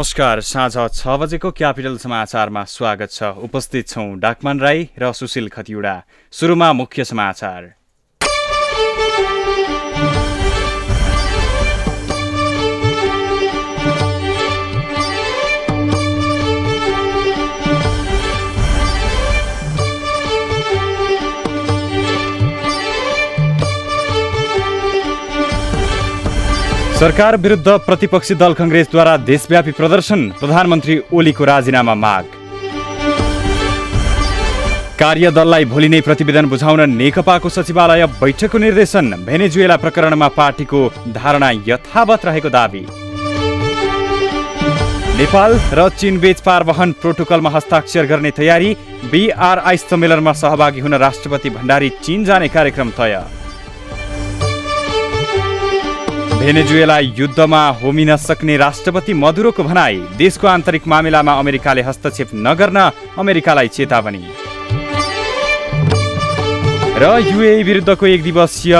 नमस्कार साँझ छ बजेको क्यापिटल समाचारमा स्वागत छ। उपस्थित छौँ डाकमान राई र सुशील खतिवडा। सुरुमा मुख्य समाचार। सरकार विरुद्ध प्रतिपक्षी दल कङ्ग्रेसद्वारा देशव्यापी प्रदर्शन प्रधानमन्त्री ओलीको राजीनामा माग। कार्यदललाई भोलि नै प्रतिवेदन बुझाउन नेकपाको सचिवालय बैठकको निर्देशन भेनेजुएला प्रकरणमा पार्टीको धारणा यथावत रहेको दावी। नेपाल र चीनबीच पारवहन प्रोटोकलमा हस्ताक्षर गर्ने तयारी बिआरआई सम्मेलनमा सहभागी हुन राष्ट्रपति भण्डारी चीन जाने कार्यक्रम तय। भेनेजुएला युद्धमा होमिन सक्ने राष्ट्रपति मधुरोको भनाई। देशको आन्तरिक मामिलामा अमेरिकाले हस्तक्षेप नगर्न अमेरिकालाई चेतावनी। र युए विरुद्धको एक दिवसीय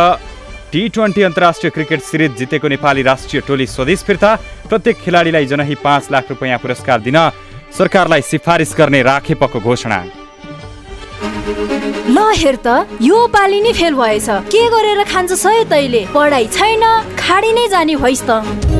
टी ट्वेन्टी अन्तर्राष्ट्रिय क्रिकेट सिरिज जितेको नेपाली राष्ट्रिय टोली स्वदेश फिर्ता प्रत्येक खेलाडीलाई जनही पाँच लाख रुपियाँ पुरस्कार दिन सरकारलाई सिफारिस गर्ने राखेपको घोषणा। ल हेर त यो पालि नै फेल भएछ। के गरेर खान्छ सय तैले? पढाइ छैन खाडी नै जाने भइस् त।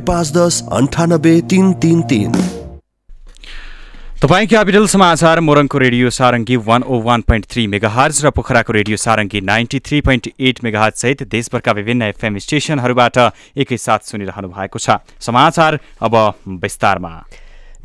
पाँच दस अन्ठानब्बे तिन तपाईँ क्यापिटल समाचार मोरङको radio Sarangi one O one point three megahertz र पोखराको radio Sarangi ninety three point eight megahertz सहित देशभरका विभिन्न एफएम स्टेसनहरूबाट एकैसाथ सुनिरहनु भएको छ। समाचार अब विस्तारमा।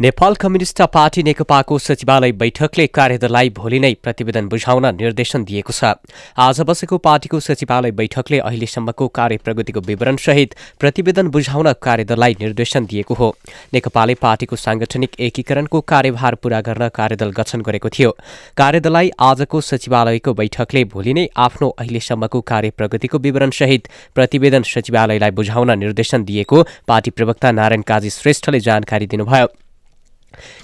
नेपाल कम्युनिष्ट पार्टी नेकपाको सचिवालय बैठकले कार्यदललाई भोलि नै प्रतिवेदन बुझाउन निर्देशन दिएको छ। आज बसेको पार्टीको सचिवालय बैठकले अहिलेसम्मको कार्य प्रगतिको विवरणसहित प्रतिवेदन बुझाउन कार्यदललाई निर्देशन दिएको हो। नेकपाले पार्टीको साङ्गठनिक एकीकरणको कार्यभार पूरा गर्न कार्यदल गठन गरेको थियो। कार्यदललाई आजको सचिवालयको बैठकले भोलि नै आफ्नो अहिलेसम्मको कार्य प्रगतिको विवरणसहित प्रतिवेदन सचिवालयलाई बुझाउन निर्देशन दिएको पार्टी प्रवक्ता नारायण काजी श्रेष्ठले जानकारी दिनुभयो।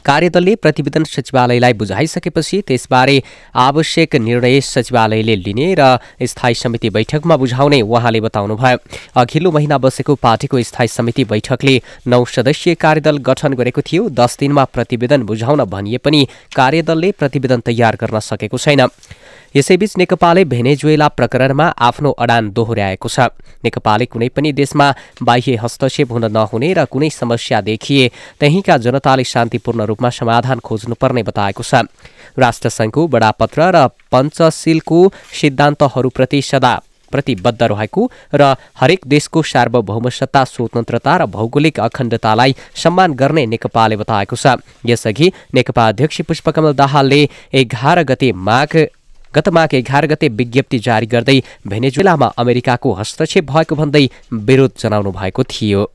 कार्यदलले प्रतिवेदन सचिवालयलाई बुझाइसकेपछि त्यसबारे आवश्यक निर्णय सचिवालयले लिने र स्थायी समिति बैठकमा बुझाउने उहाँले बताउनुभयो। अघिल्लो महिना बसेको पार्टीको स्थायी समिति बैठकले नौ सदस्यीय कार्यदल गठन गरेको थियो। दस दिनमा प्रतिवेदन बुझाउन भनिए पनि कार्यदलले प्रतिवेदन तयार गर्न सकेको छैन। यसैबीच नेकपाले भेनेजुएला प्रकरणमा आफ्नो अडान दोहोर्याएको छ। नेकपाले कुनै पनि देशमा बाह्य हस्तक्षेप हुन नहुने र कुनै समस्या देखिए त्यहीँका जनताले शान्तिपूर्ण रूपमा समाधान खोज्नुपर्ने बताएको छ। राष्ट्रसङ्घको बडापत्र र पञ्चशीलको सिद्धान्तहरूप्रति सदा प्रतिबद्ध रहेको र हरेक देशको सार्वभौमसत्ता स्वतन्त्रता र भौगोलिक अखण्डतालाई सम्मान गर्ने नेकपाले बताएको छ। यसअघि नेकपा अध्यक्ष पुष्पकमल दाहालले एघार गते माघ गत माघ एघार गते विज्ञप्ति जारी गर्दै भेनेजुएलामा अमेरिकाको हस्तक्षेप भएको भन्दै विरोध जनाउनु भएको थियो।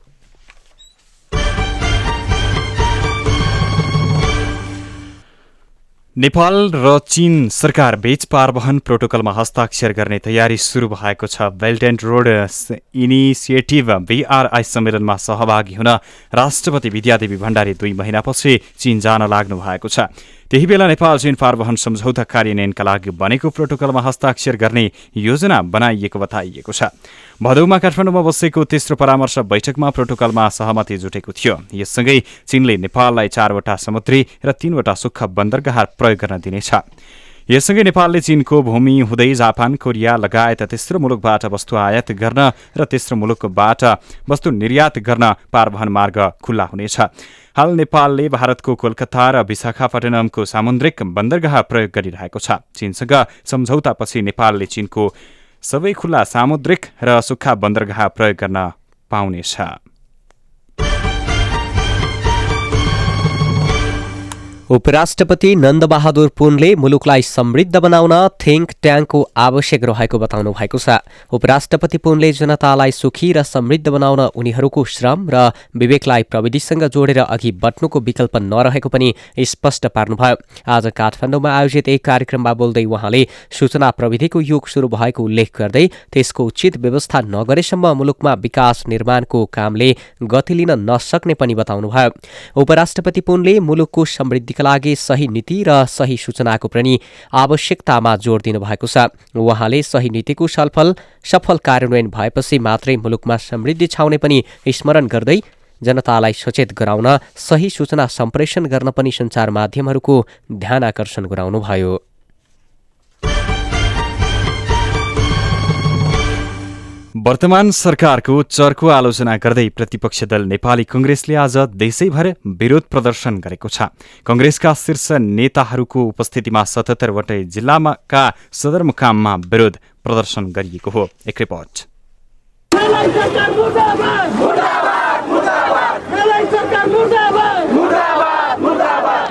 नेपाल र चीन सरकार बीच पारवहन प्रोटोकलमा हस्ताक्षर गर्ने तयारी सुरु भएको छ। Belt and road initiative BRI सम्मेलनमा सहभागी हुन राष्ट्रपति विद्यादेवी भण्डारी दुई महिनापछि चीन जान लाग्नु भएको छ। त्यही बेला नेपाल चीन पारवहन सम्झौता कार्यान्वयनका लागि बनेको प्रोटोकलमा हस्ताक्षर गर्ने योजना बनाइएको बताइएको छ। भदौमा काठमाडौँमा बसेको तेस्रो परामर्श बैठकमा प्रोटोकलमा सहमति जुटेको थियो। यससँगै चीनले नेपाललाई चारवटा समुद्री र तीनवटा सुक्खा बन्दरगाह प्रयोग गर्न दिनेछ। यससँगै नेपालले चीनको भूमि हुँदै जापान कोरिया लगायत तेस्रो मुलुकबाट वस्तु आयात गर्न र तेस्रो मुलुकबाट वस्तु निर्यात गर्न पारवहन मार्ग खुल्ला हुनेछ। हाल नेपालले भारतको कोलकाता र विशाखापट्टनमको सामुद्रिक बन्दरगाह प्रयोग गरिरहेको छ। चीनसँग सम्झौतापछि नेपालले चीनको सबै खुल्ला सामुद्रिक र सुक्खा बन्दरगाह प्रयोग गर्न पाउनेछ। उपराष्ट्रपति नन्दबहादुर पुनले मुलुकलाई समृद्ध बनाउन थिङ्क ट्याङ्कको आवश्यक रहेको बताउनु भएको छ। उपराष्ट्रपति पुनले जनतालाई सुखी र समृद्ध बनाउन उनीहरूको श्रम र विवेकलाई प्रविधिसँग जोडेर अघि बढ्नुको विकल्प नरहेको पनि स्पष्ट पार्नुभयो। आज काठमाडौँमा आयोजित एक कार्यक्रममा बोल्दै उहाँले सूचना प्रविधिको युग सुरु भएको उल्लेख गर्दै त्यसको उचित व्यवस्था नगरेसम्म मुलुकमा विकास निर्माणको कामले गति लिन नसक्ने पनि बताउनुभयो। उपराष्ट्रपति पुनले मुलुकको समृद्धि का लागि सही नीति र सही सूचनाको पनि आवश्यकतामा जोड दिनुभएको छ। उहाँले सही नीतिको सफल सफल कार्यान्वयन भएपछि मात्रै मुलुकमा समृद्धि छाउने पनि स्मरण गर्दै जनतालाई सचेत गराउन सही सूचना सम्प्रेषण गर्न पनि सञ्चार माध्यमहरूको ध्यान आकर्षण गराउनुभयो। वर्तमान सरकारको चर्को आलोचना गर्दै प्रतिपक्ष दल नेपाली कङ्ग्रेसले आज देशैभर विरोध प्रदर्शन गरेको छ। कङ्ग्रेसका शीर्ष नेताहरूको उपस्थितिमा सतहत्तरवटै जिल्लाका सदरमुकाममा विरोध प्रदर्शन गरिएको हो। एक रिपोर्ट।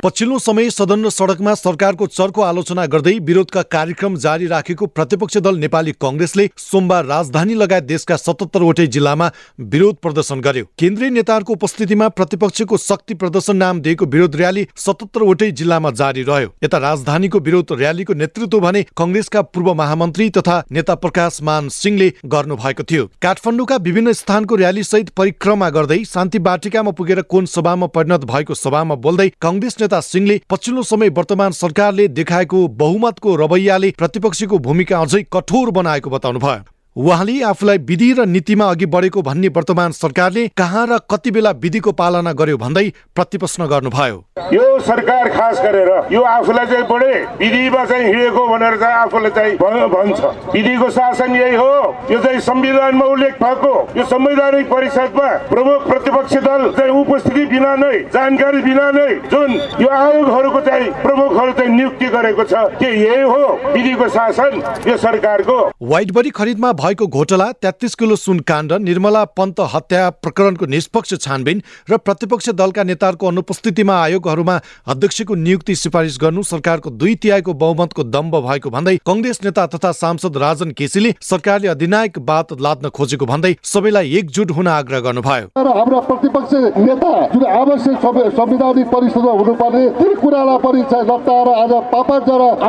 पछिल्लो समय सदन र सडकमा सरकारको चर्को आलोचना गर्दै विरोधका कार्यक्रम जारी राखेको प्रतिपक्ष दल नेपाली कङ्ग्रेसले सोमबार राजधानी लगायत देशका सतहत्तरवटै जिल्लामा विरोध प्रदर्शन गर्यो। केन्द्रीय नेताहरूको उपस्थितिमा प्रतिपक्षको शक्ति प्रदर्शन नाम दिएको विरोध र्याली सतहत्तरवटै जिल्लामा जारी रह्यो। यता राजधानीको विरोध र्यालीको नेतृत्व भने कङ्ग्रेसका पूर्व महामन्त्री तथा नेता प्रकाश मान सिंहले गर्नुभएको थियो। काठमाडौँका विभिन्न स्थानको र्याली सहित परिक्रमा गर्दै शान्ति बाटिकामा पुगेर कोन सभामा परिणत भएको सभामा बोल्दै कङ्ग्रेस नेता सिंहले पछिल्लो समय वर्तमान सरकारले देखाएको बहुमतको रवैयाले प्रतिपक्षको भूमिका अझै कठोर बनाएको बताउनु भयो उहाँले आफूलाई विधि र नीतिमा अघि बढेको भन्ने वर्तमान सरकारले कहाँ र कति बेला विधिको पालना गर्यो भन्दै प्रतिप्रश्न गर्नुभयो। यो सरकार खास गरेर यो आफूलाई चाहिँ बढे विधिमा चाहिँ हिँडेको भनेर चाहिँ आफूले चाहिँ भन्छ। विधिको शासन यही हो। यो चाहिँ संविधानमा उल्लेख भएको। यो संवैधानिक परिषदमा प्रमुख प्रतिपक्ष दल चाहिँ उपस्थिति बिना नै जानकारी बिना नै जुन यो आयोगहरूको चाहिँ प्रमुखहरू चाहिँ नियुक्ति गरेको छ के यही हो विधिको शासन यो सरकारको। वाइट बडी खरिदमा भएको घोटाला तेत्तिस किलो सुन काण्ड निर्मला पन्त हत्या प्रकरणको निष्पक्ष छानबिन र प्रतिपक्ष दलका नेताहरूको अनुपस्थितिमा आयोगहरूमा अध्यक्षको नियुक्ति सिफारिस गर्नु सरकारको दुई तिहाईको बहुमतको दम्ब भएको भन्दै कङ्ग्रेस नेता तथा सांसद राजन केसीले सरकारले अधिनायक बात लाद्न खोजेको भन्दै सबैलाई एकजुट हुन आग्रह गर्नुभयो। प्रतिपक्ष नेता जुन आवश्यक संविधानिक परिषदमा हुनुपर्ने ती कुरालाई पनि आज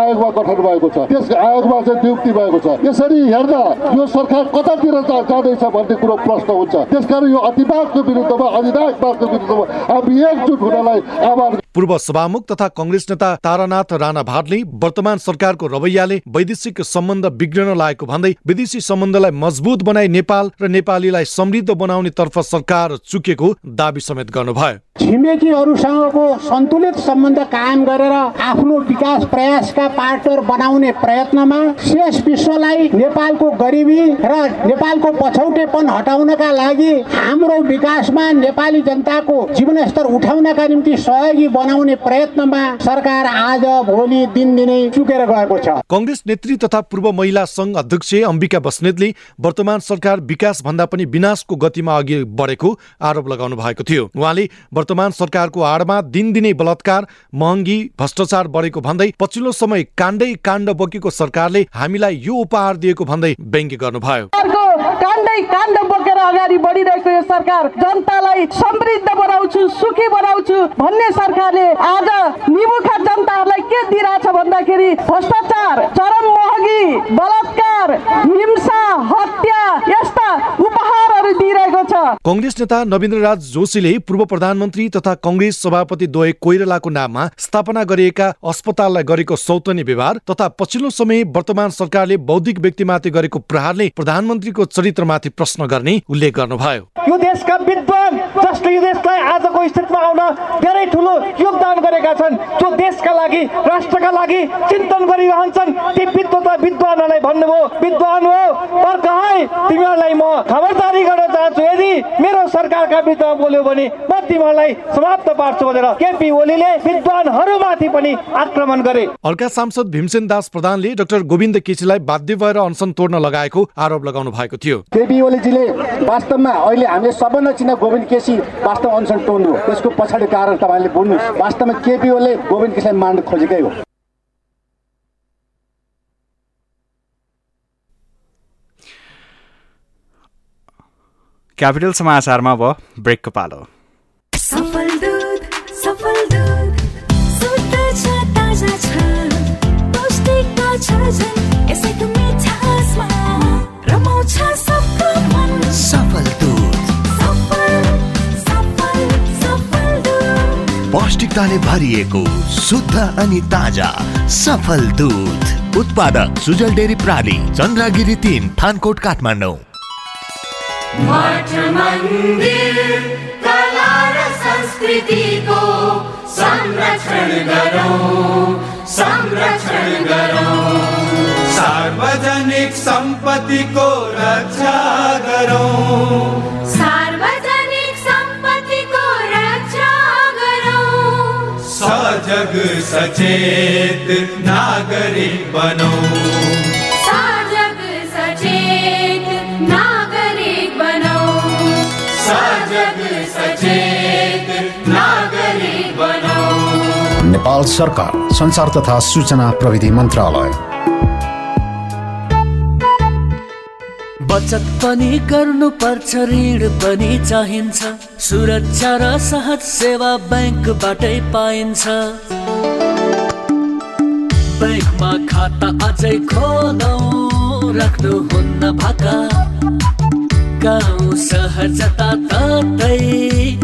आयोगमा गठन भएको छ। त्यस आयोगमा चाहिँ नियुक्ति भएको छ। यसरी हेर्दा यो सरकार कतातिर जाँदैछ भन्ने कुरो प्रश्न हुन्छ। त्यसकारण यो अतिवादको विरुद्धमा अधिनायकवादको विरुद्धमा हामी एकजुट हुनलाई आभार पूर्व सभामुख तथा कङ्ग्रेस नेता तारानाथ राणा भाटले वर्तमान सरकारको रवैयाले वैदेशिक सम्बन्ध बिग्रन लागेको भन्दै विदेशी सम्बन्धलाई मजबुत बनाई नेपाल र नेपालीलाई समृद्ध बनाउने तर्फ सरकार चुकेको दावी समेत गर्नुभयो। छिमेकीहरूसँगको सन्तुलित सम्बन्ध कायम गरेर आफ्नो विकास प्रयासका पार्टनर बनाउने प्रयत्नमा शेष विश्वलाई नेपालको गरिबी र नेपालको पछौटेपन हटाउनका लागि हाम्रो विकासमा नेपाली जनताको जीवनस्तर उठाउनका निम्ति सहयोगी बनाउने प्रयत्नमा सरकार आज भोलि दिनदिनै चुकेर गएको छ। कङ्ग्रेस नेत्री तथा पूर्व महिला संघ अध्यक्ष अम्बिका बस्नेतले वर्तमान सरकार विकास भन्दा पनि विनाशको गतिमा अघि बढेको आरोप लगाउनु भएको थियो। उहाँले वर्तमान सरकारको आडमा दिनदिनै बलात्कार महँगी भ्रष्टाचार बढेको भन्दै पछिल्लो समय काण्डै काण्ड बोकेको सरकारले हामीलाई यो उपहार दिएको भन्दै व्यङ्ग्य गर्नुभयो। बोकेर अगाडि बढिरहेको यो सरकार जनतालाई समृद्ध बनाउँछु सुखी बनाउँछु भन्ने सरकारले आज निमुखा जनताहरूलाई के दिइरहेछ भन्दाखेरि भ्रष्टाचार चरम महँगी बलात्कार हिंसा हत्या यस्ता उपहारहरू दिइरहेको छ कङ्ग्रेस नेता नवीन्द्र राज जोशीले पूर्व प्रधानमन्त्री तथा कङ्ग्रेस सभापति द्वय कोइरालाको नाममा स्थापना गरिएका अस्पताललाई गरेको सौतनी व्यवहार तथा पछिल्लो समय वर्तमान सरकारले बौद्धिक व्यक्तिमाथि गरेको प्रहारले प्रधानमन्त्रीको चरित्रमाथि प्रश्न गर्ने उल्लेख गर्नुभयो यो देशका विद्वान जसले यो देशलाई आजको स्थितिमा आउन धेरै ठुलो योगदान गरेका छन् जो देशका लागि राष्ट्रका लागि चिन्तन गरिरहन्छन्। ती विद्वता विद्वानहरूलाई भन्नुभयो विद्वान हो तर कहाँ तिमीहरूलाई म खबरदारी गर्न चाहन्छु। यदि मेरो सरकारका विरुद्धमा बोल्यो भने म तिमीहरूलाई समाप्त पार्छु भनेर केपी ओलीले विद्वानहरूमाथि पनि आक्रमण गरे। अर्का सांसद भीमसेन दास प्रधानले डाक्टर गोविन्द केसीलाई बाध्य भएर अनसन तोड्न लगाएको आरोप लगाउनु भएको थियो। केपी ओलीजीले वास्तवमा अहिले हामीले सबभन्दा चिना गोविन्द केसी वास्तव अनसन हो। त्यसको पछाडि कारण तपाईँले बुझ्नुहोस्। वास्तवमा केपी ओले गोविन्द केसीलाई मार्न खोजेकै हो क्यापिटल समाचारमा अब ब्रेकको पालो सफल पौष्टिकताले भरिएको शुद्ध अनि ताज़ा, सफल दुध। उत्पादक सुजल डेरी प्राली, चन्द्रगिरी तिन, थानकोट, काठमाडौँ। संस्कृतिको संरक्षण गरौँ संरक्षण सार्वजनिक सम्पत्तिको रक्षा गरौँ। सजग सचेत नागरिक बनौँ। सजग सचेत नागरिक बनौँ। सजग सचेत नागरिक बनौँ। नेपाल सरकार संचार तथा सूचना प्रविधि मन्त्रालय। बचत पनि गर्नुपर्छ ऋण पनि चाहिन्छ। सुरक्षा र सहज सेवा ब्याङ्कबाटै पाइन्छ। ब्याङ्कमा खाता अझै खोलौँ राख्नुहुन्न भाका। गाउँ सहर जता ततै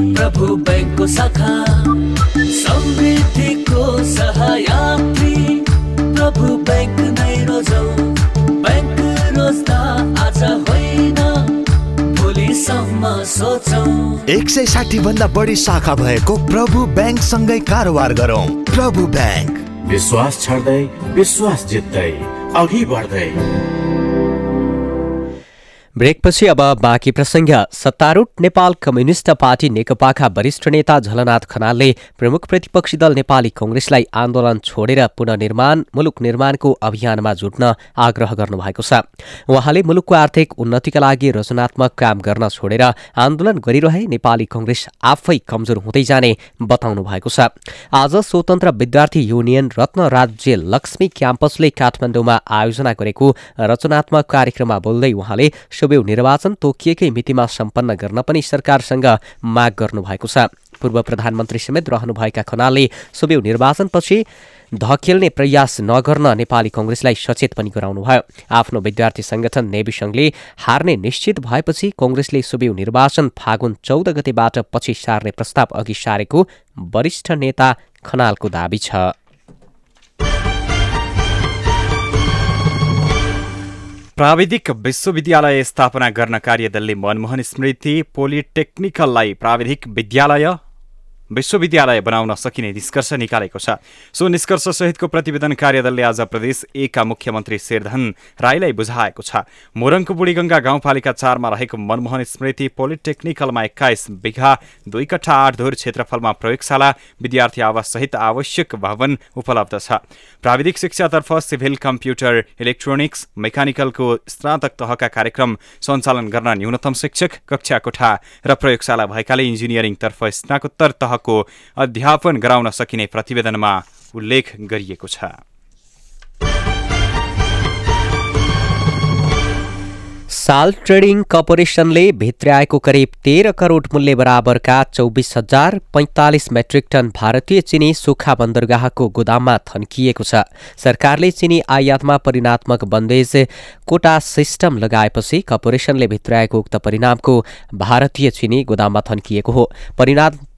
प्रभु ब्याङ्कको शाखा। समृद्धिको सहायात्री प्रभु ब्याङ्क नै रोजौँ। ब्याङ्क रोज्दा एक सय साठी भन्दा बढी शाखा भएको प्रभु ब्याङ्कसँगै कारोबार गरौँ। प्रभु ब्याङ्क। विश्वास छर्दै विश्वास जित्दै अघि बढ्दै। ब्रेकपछि अब बाँकी प्रसङ्ग। सत्तारूढ नेपाल कम्युनिष्ट पार्टी नेकपाका वरिष्ठ नेता झलनाथ खनालले प्रमुख प्रतिपक्षी दल नेपाली कङ्ग्रेसलाई आन्दोलन छोडेर पुननिर्माण मुलुक निर्माणको अभियानमा जुट्न आग्रह गर्नुभएको छ। उहाँले मुलुकको आर्थिक उन्नतिका लागि रचनात्मक काम गर्न छोडेर आन्दोलन गरिरहे नेपाली कङ्ग्रेस आफै कमजोर हुँदै जाने बताउनु भएको छ। आज स्वतन्त्र विद्यार्थी युनियन रत्न राज्य लक्ष्मी क्याम्पसले काठमाडौँमा आयोजना गरेको रचनात्मक कार्यक्रममा बोल्दै उहाँले सुबेउ निर्वाचन तोकिएकै मितिमा सम्पन्न गर्न पनि सरकारसँग माग गर्नुभएको छ। पूर्व प्रधानमन्त्री समेत रहनुभएका खनालले सुबेउ निर्वाचनपछि धकेल्ने प्रयास नगर्न नेपाली कङ्ग्रेसलाई सचेत पनि गराउनुभयो। आफ्नो विद्यार्थी संगठन नेवी सङ्घले हार्ने निश्चित भएपछि कङ्ग्रेसले सुबेउ निर्वाचन फागुन चौध गतेबाट पछि सार्ने प्रस्ताव अघि सारेको वरिष्ठ नेता खनालको दावी छ। प्राविधिक विश्वविद्यालय स्थापना गर्न कार्यदलले मनमोहन स्मृति पोलिटेक्निकललाई प्राविधिक विद्यालय विश्वविद्यालय बनाउन सकिने निष्कर्ष निकालेको छ। सो निष्कर्ष सहितको प्रतिवेदन कार्यदलले आज प्रदेश एकका मुख्यमन्त्री शेरधन राईलाई बुझाएको छ। मोरङको बुढीगङ्गा गाउँपालिका चारमा रहेको मनमोहन स्मृति पोलिटेक्निकलमा एक्काइस बिघा दुई कट्ठा आठ धुर क्षेत्रफलमा प्रयोगशाला विद्यार्थी आवास सहित आवश्यक भवन उपलब्ध छ। प्राविधिक शिक्षातर्फ सिभिल कम्प्युटर इलेक्ट्रोनिक्स मेकानिकलको स्नातक तहका कार्यक्रम सञ्चालन गर्न न्यूनतम शिक्षक कक्षा कोठा र प्रयोगशाला भएकाले इन्जिनियरिङतर्फ स्नाकोत्तर तहको अध्यापन गराउन सकिने प्रतिवेदनमा उल्लेख गरिएको छ। साल ट्रेडिङ कर्पोरेसनले भित्र्याएको करिब तेह्र करोड मूल्य बराबरका चौबिस हजार पैँतालिस मेट्रिक टन भारतीय चिनी सुक्खा बन्दरगाहको गोदाममा थन्किएको छ। सरकारले चिनी आयातमा परिणात्मक बन्देज कोटा सिस्टम लगाएपछि कर्पोरेसनले भित्र्याएको उक्त परिणामको भारतीय चिनी गोदाममा थन्किएको हो।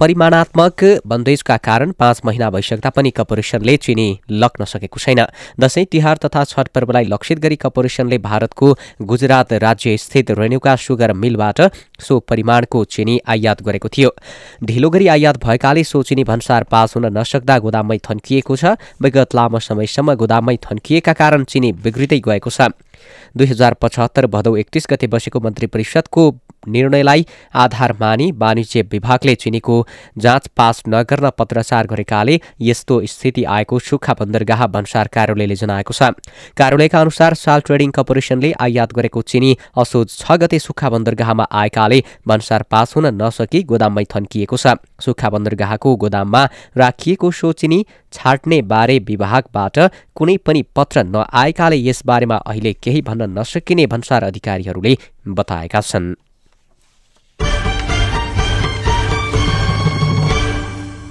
परिमाणात्मक बन्देजका कारण पाँच महिना भइसक्दा पनि कर्पोरेसनले चिनी लग्न सकेको छैन। दशैं तिहार तथा छठ पर्वलाई लक्षित गरी कर्पोरेसनले भारतको गुजरात राज्य स्थित रेणुका सुगर मिलबाट सो परिमाणको चिनी आयात गरेको थियो। ढिलो गरी आयात भएकाले सो चिनी भन्सार पास हुन नसक्दा गोदाममै थन्किएको छ। विगत लामो समयसम्म गोदाममै थन्किएका कारण चिनी बिग्रिँदै गएको छ। दुई हजार पचहत्तर भदौ एकतिस गते बसेको मन्त्री परिषदको निर्णयलाई आधार मानी वाणिज्य विभागले चिनीको जाँच पास नगर्न पत्रचार गरेकाले यस्तो स्थिति आएको सुक्खा बन्दरगाह भन्सार कार्यालयले जनाएको छ। कार्यालयका अनुसार साल ट्रेडिङ कर्पोरेसनले आयात गरेको चिनी असोज छ गते सुक्खा बन्दरगाहमा आएकाले भन्सार पास हुन नसकी गोदाममै थन्किएको छ। सुक्खा बन्दरगाहको गोदाममा राखिएको सो चिनी छाट्ने बारे विभागबाट कुनै पनि पत्र नआएकाले यसबारेमा अहिले केही भन्न नसकिने भन्सार अधिकारीहरूले बताएका छन्।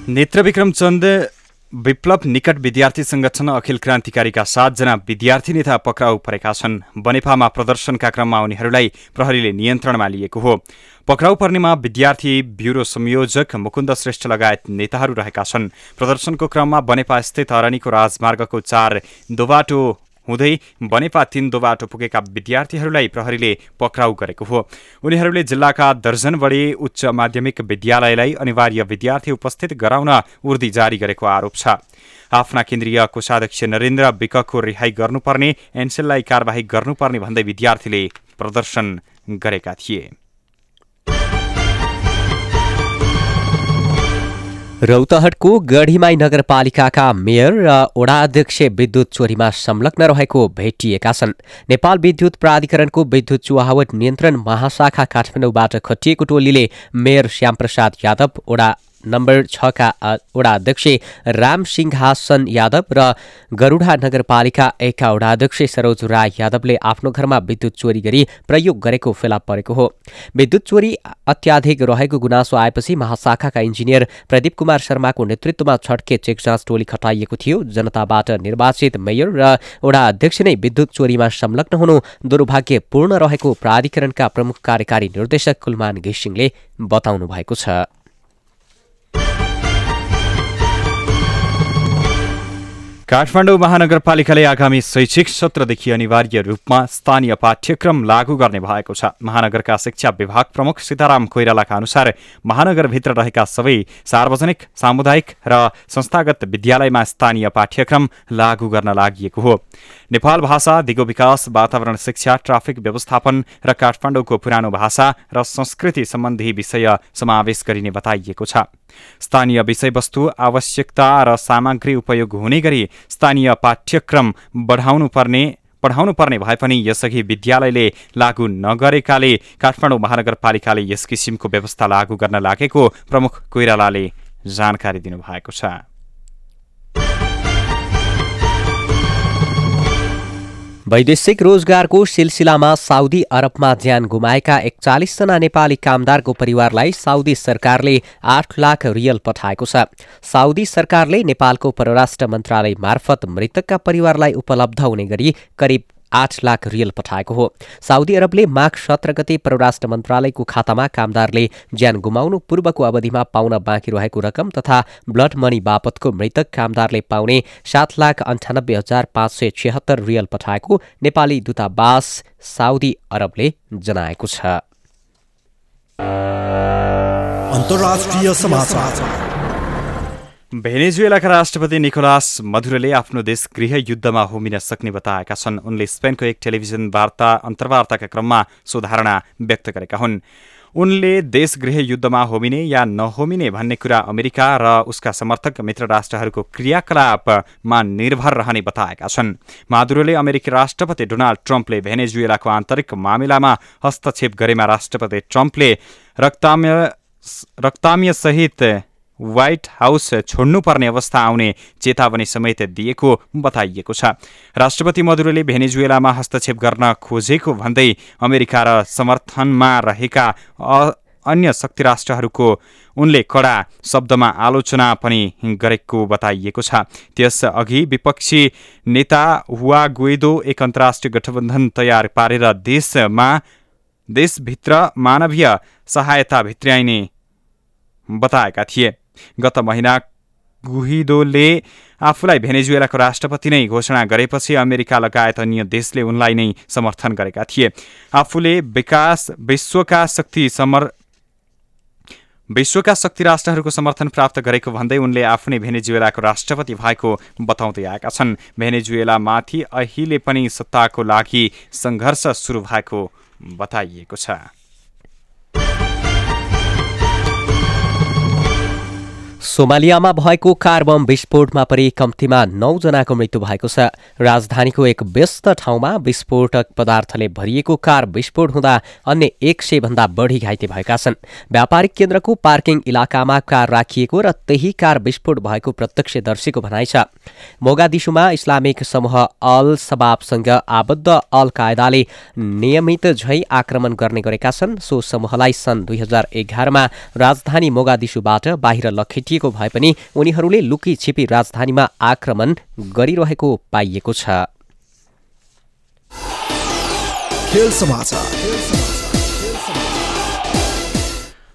नेत्रविक्रम चन्द विप्लव निकट विद्यार्थी संगठन अखिल क्रान्तिकारीका सातजना विद्यार्थी नेता पक्राउ परेका छन्। बनेपामा प्रदर्शनका क्रममा उनीहरूलाई प्रहरीले नियन्त्रणमा लिएको हो। पक्राउ पर्नेमा विद्यार्थी ब्युरो संयोजक मुकुन्द श्रेष्ठ लगायत नेताहरू रहेका छन्। प्रदर्शनको क्रममा बनेपा स्थित अरणीको राजमार्गको चार दोबाटो हुँदै बनेपा तीन दोबाटो पुगेका विद्यार्थीहरूलाई प्रहरीले पक्राउ गरेको हो। उनीहरूले जिल्लाका दर्जन बढी उच्च माध्यमिक विद्यालयलाई अनिवार्य विद्यार्थी उपस्थित गराउन उर्दी जारी गरेको आरोप छ। आफ्ना केन्द्रीय कोषाध्यक्ष नरेन्द्र विकको रिहाई गर्नुपर्ने एनसेललाई कारवाही गर्नुपर्ने भन्दै विद्यार्थीले प्रदर्शन गरेका थिए। रौतहटको गढीमाई नगरपालिकाका मेयर र वडा अध्यक्ष विद्युत चोरीमा संलग्न रहेको भेटिएका छन्। नेपाल विद्युत प्राधिकरणको विद्युत चुहावट नियन्त्रण महाशाखा काठमाडौँबाट खटिएको टोलीले मेयर श्यामप्रसाद यादव वडा नम्बर छका वडा अध्यक्ष राम सिंहासन यादव र गरुडा नगरपालिका एकका वडा अध्यक्ष सरोज राय यादवले आफ्नो घरमा विद्युत चोरी गरी प्रयोग गरेको फेला परेको हो। विद्युत चोरी अत्याधिक रहेको गुनासो आएपछि महाशाखाका इन्जिनियर प्रदीप कुमार शर्माको नेतृत्वमा छड्के चेक जाँच टोली खटाइएको थियो। जनताबाट निर्वाचित मेयर र वडा अध्यक्ष नै विद्युत चोरीमा संलग्न हुनु दुर्भाग्यपूर्ण रहेको प्राधिकरणका प्रमुख कार्यकारी निर्देशक कुलमान घिसिङले बताउनु भएको छ। काठमाडौँ महानगरपालिकाले आगामी शैक्षिक सत्रदेखि अनिवार्य रूपमा स्थानीय पाठ्यक्रम लागू गर्ने भएको छ। महानगरका शिक्षा विभाग प्रमुख सीताराम कोइरालाका अनुसार महानगरभित्र रहेका सबै सार्वजनिक सामुदायिक र संस्थागत विद्यालयमा स्थानीय पाठ्यक्रम लागू गर्न लागि हो। नेपाल भाषा दिगो विकास वातावरण शिक्षा ट्राफिक व्यवस्थापन र काठमाडौँको पुरानो भाषा र संस्कृति सम्बन्धी विषय समावेश गरिने बताइएको छ। स्थानीय विषयवस्तु आवश्यकता र सामग्री उपयोग हुने गरी स्थानीय पाठ्यक्रम बढाउनु पर्ने पढाउनु पर्ने भए पनि यसअघि विद्यालयले लागू नगरेकाले काठमाडौँ महानगरपालिकाले यस किसिमको व्यवस्था लागू गर्न लागेको प्रमुख कोइरालाले जानकारी दिनुभएको छ। वैदेशिक रोजगारको सिलसिलामा साउदी अरबमा ज्यान गुमाएका एकचालिसजना नेपाली कामदारको परिवारलाई साउदी सरकारले आठ लाख रियल पठाएको छ। साउदी सरकारले नेपालको परराष्ट्र मन्त्रालय मार्फत मृतकका परिवारलाई उपलब्ध हुने गरी करिब आठ लाख रियल पठाएको हो। साउदी अरबले माघ सत्र गते परराष्ट्र मन्त्रालयको खातामा कामदारले ज्यान गुमाउनु पूर्वको अवधिमा पाउन बाँकी रहेको रकम तथा ब्लड मनी बापतको मृतक कामदारले पाउने सात लाख अन्ठानब्बे हजार पाँच सय छिहत्तर रियल पठाएको नेपाली दूतावास साउदी अरबले जनाएको छ। भेनेजुएलाका राष्ट्रपति निकोलास मधुरले आफ्नो देश गृह युद्धमा होमिन सक्ने बताएका छन्। उनले स्पेनको एक टेलिभिजन वार्ता अन्तर्वार्ताका क्रममा सो धारणा व्यक्त गरेका हुन्। उनले देश गृह युद्धमा होमिने या नहोमिने भन्ने कुरा अमेरिका र उसका समर्थक मित्र राष्ट्रहरूको क्रियाकलापमा निर्भर रहने बताएका छन्। मादुरोले अमेरिकी राष्ट्रपति डोनाल्ड ट्रम्पले भेनेजुएलाको आन्तरिक मामिलामा हस्तक्षेप गरेमा राष्ट्रपति ट्रम्पले रक्ताम्य रक्ताम्य सहित व्हाइट हाउस छोड्नुपर्ने अवस्था आउने चेतावनी समेत दिएको बताइएको छ। राष्ट्रपति मधुरोले भेनेजुएलामा हस्तक्षेप गर्न खोजेको भन्दै अमेरिका र समर्थनमा रहेका अन्य शक्ति राष्ट्रहरूको उनले कडा शब्दमा आलोचना पनि गरेको बताइएको छ। त्यसअघि विपक्षी नेता हुवा गुइदो एक अन्तर्राष्ट्रिय गठबन्धन तयार पारेर देशमा देशभित्र मानवीय सहायता भित्र्याइने बताएका थिए। गत महिना गुहिदोले आफूलाई भेनेजुएलाको राष्ट्रपति नै घोषणा गरेपछि अमेरिका लगायत अन्य देशले उनलाई नै समर्थन गरेका थिए। आफूले विकास विश्वका शक्ति समर विश्वका शक्ति राष्ट्रहरूको समर्थन प्राप्त गरेको भन्दै उनले आफ्नै भेनेजुएलाको राष्ट्रपति भएको बताउँदै आएका छन्। भेनेजुएलामाथि अहिले पनि सत्ताको लागि सङ्घर्ष सुरु भएको बताइएको छ। सोमालियामा भएको कार बम विस्फोटमा परि कम्तीमा नौजनाको मृत्यु भएको छ। राजधानीको एक व्यस्त ठाउँमा विस्फोटक पदार्थले भरिएको कार विस्फोट हुँदा अन्य एक सय भन्दा बढी घाइते भएका छन्। व्यापारिक केन्द्रको पार्किङ इलाकामा कार राखिएको र त्यही कार विस्फोट भएको प्रत्यक्षदर्शीको भनाइ छ। मोगादिसुमा इस्लामिक समूह अल सबाबसँग आबद्ध अल कायदाले नियमित झै आक्रमण गर्ने गरेका छन्। सो समूहलाई सन् दुई हजार एघारमा राजधानी मोगादिसुबाट बाहिर लखेटिएको भए पनि उनीहरूले लुकी छिपी राजधानीमा आक्रमण गरिरहेको पाइएको छ।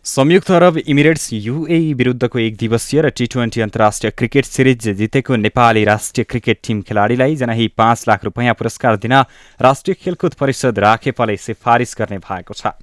संयुक्त अरब इमिरेट्स युए विरुद्धको एक दिवसीय र टी ट्वेन्टी अन्तर्राष्ट्रिय क्रिकेट सिरिज जितेको नेपाली राष्ट्रिय क्रिकेट टिम खेलाडीलाई जनाही पाँच लाख रुपियाँ पुरस्कार दिन राष्ट्रिय खेलकुद परिषद राखेपले सिफारिस गर्ने भएको छ।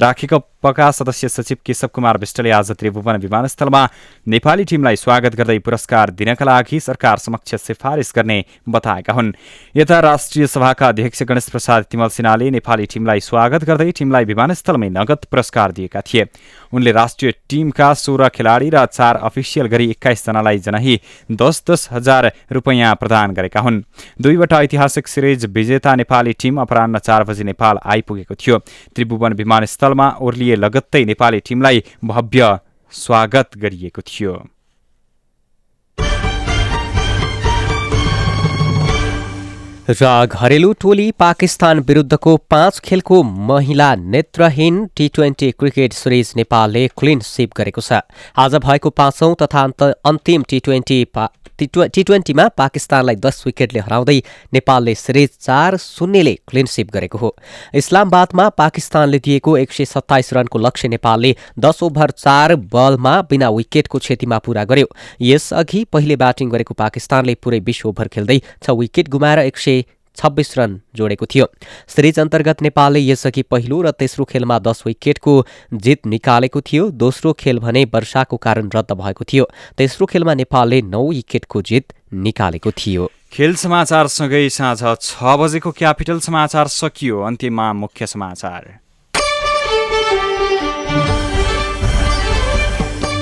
राखेको सदस्य सचिव केशव कुमार विष्टले आज त्रिभुवन विमानस्थलमा नेपाली टिमलाई स्वागत गर्दै पुरस्कार दिनका लागि सरकार समक्ष सिफारिस गर्ने बताएका हुन्। यता राष्ट्रिय सभाका अध्यक्ष गणेश प्रसाद तिमल सिन्हाले नेपाली टिमलाई स्वागत गर्दै टिमलाई विमानस्थलमै नगद पुरस्कार दिएका थिए। उनले राष्ट्रिय टिमका सोह्र खेलाडी र चार अफिसियल गरी एक्काइसजनालाई जनाही दस दस हजार रुपियाँ प्रदान गरेका हुन्। दुईवटा ऐतिहासिक सिरिज विजेता नेपाली टिम अपरान्न चार बजी नेपाल आइपुगेको थियो। त्रिभुवन विमानस्थलमा ओर्लिए लगत्तै नेपाली टिमलाई भव्य स्वागत गरिएको थियो। र घरेलु टोली पाकिस्तान विरुद्धको पाँच खेलको महिला नेत्रहीन टी ट्वेन्टी क्रिकेट सिरिज नेपालले क्लिन सिप गरेको छ। आज भएको पाँचौं तथा अन्तिम टी ट्वेन्टी टी ट्वेन्टीमा पाकिस्तानलाई दस विकेटले हराउँदै नेपालले सिरिज चार शून्यले क्लिनसिप गरेको हो। इस्लामाबादमा पाकिस्तानले दिएको एक सय सत्ताइस रनको लक्ष्य नेपालले दस ओभर चार बलमा बिना विकेटको क्षतिमा पूरा गर्यो। यसअघि पहिले ब्याटिङ गरेको पाकिस्तानले पुरै बिस ओभर खेल्दै छ विकेट गुमाएर एक सय छब्बिस रन जोडेको थियो। सिरिज अन्तर्गत नेपालले यसअघि पहिलो र तेस्रो खेलमा दस विकेटको जित निकालेको थियो। दोस्रो खेल भने वर्षाको कारण रद्द भएको थियो। तेस्रो खेलमा नेपालले नौ विकेटको जित निकालेको थियो। खेल समाचारसँगै साँझ छ बजेको क्यापिटल समाचार सकियो। अन्त्यमा मुख्य समाचार।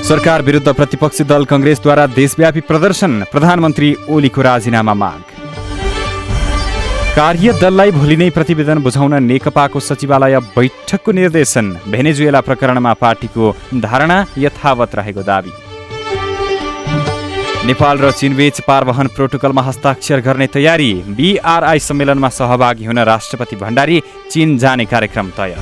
सरकार विरुद्ध प्रतिपक्षी दल कङ्ग्रेसद्वारा देशव्यापी प्रदर्शन। प्रधानमन्त्री ओलीको राजीनामा माग। कार्यदललाई भोलि नै प्रतिवेदन बुझाउन नेकपाको सचिवालय बैठकको निर्देशन। भेनेजुएला प्रकरणमा पार्टीको धारणा यथावत रहेको दावी। नेपाल र चीनबीच पारवहन प्रोटोकलमा हस्ताक्षर गर्ने तयारी। बिआरआई सम्मेलनमा सहभागी हुन राष्ट्रपति भण्डारी चीन जाने कार्यक्रम तय।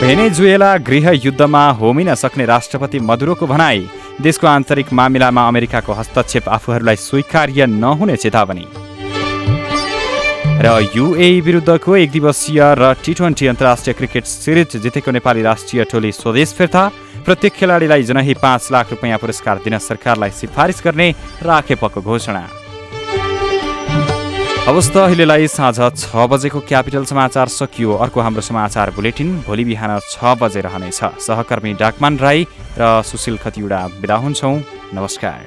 भेनेजुएला गृह युद्धमा होमिन सक्ने राष्ट्रपति मधुरोको भनाई। देशको आन्तरिक मामिलामा अमेरिकाको हस्तक्षेप आफूहरूलाई स्वीकार्य नहुने चेतावनी। र युए विरुद्धको एक दिवसीय र टी ट्वेन्टी अन्तर्राष्ट्रिय क्रिकेट सिरिज जितेको नेपाली राष्ट्रिय टोली स्वदेश फिर्ता प्रत्येक खेलाडीलाई जनही पाँच लाख रुपियाँ पुरस्कार दिन सरकारलाई सिफारिस गर्ने राखेपको घोषणा। हवस् त अहिलेलाई साँझ छ बजेको क्यापिटल समाचार सकियो। अर्को हाम्रो समाचार बुलेटिन। भोलि बिहान छ बजे रहनेछ। सहकर्मी डाकमान राई र सुशील खतिवडा बिदा हुन्छौँ। नमस्कार।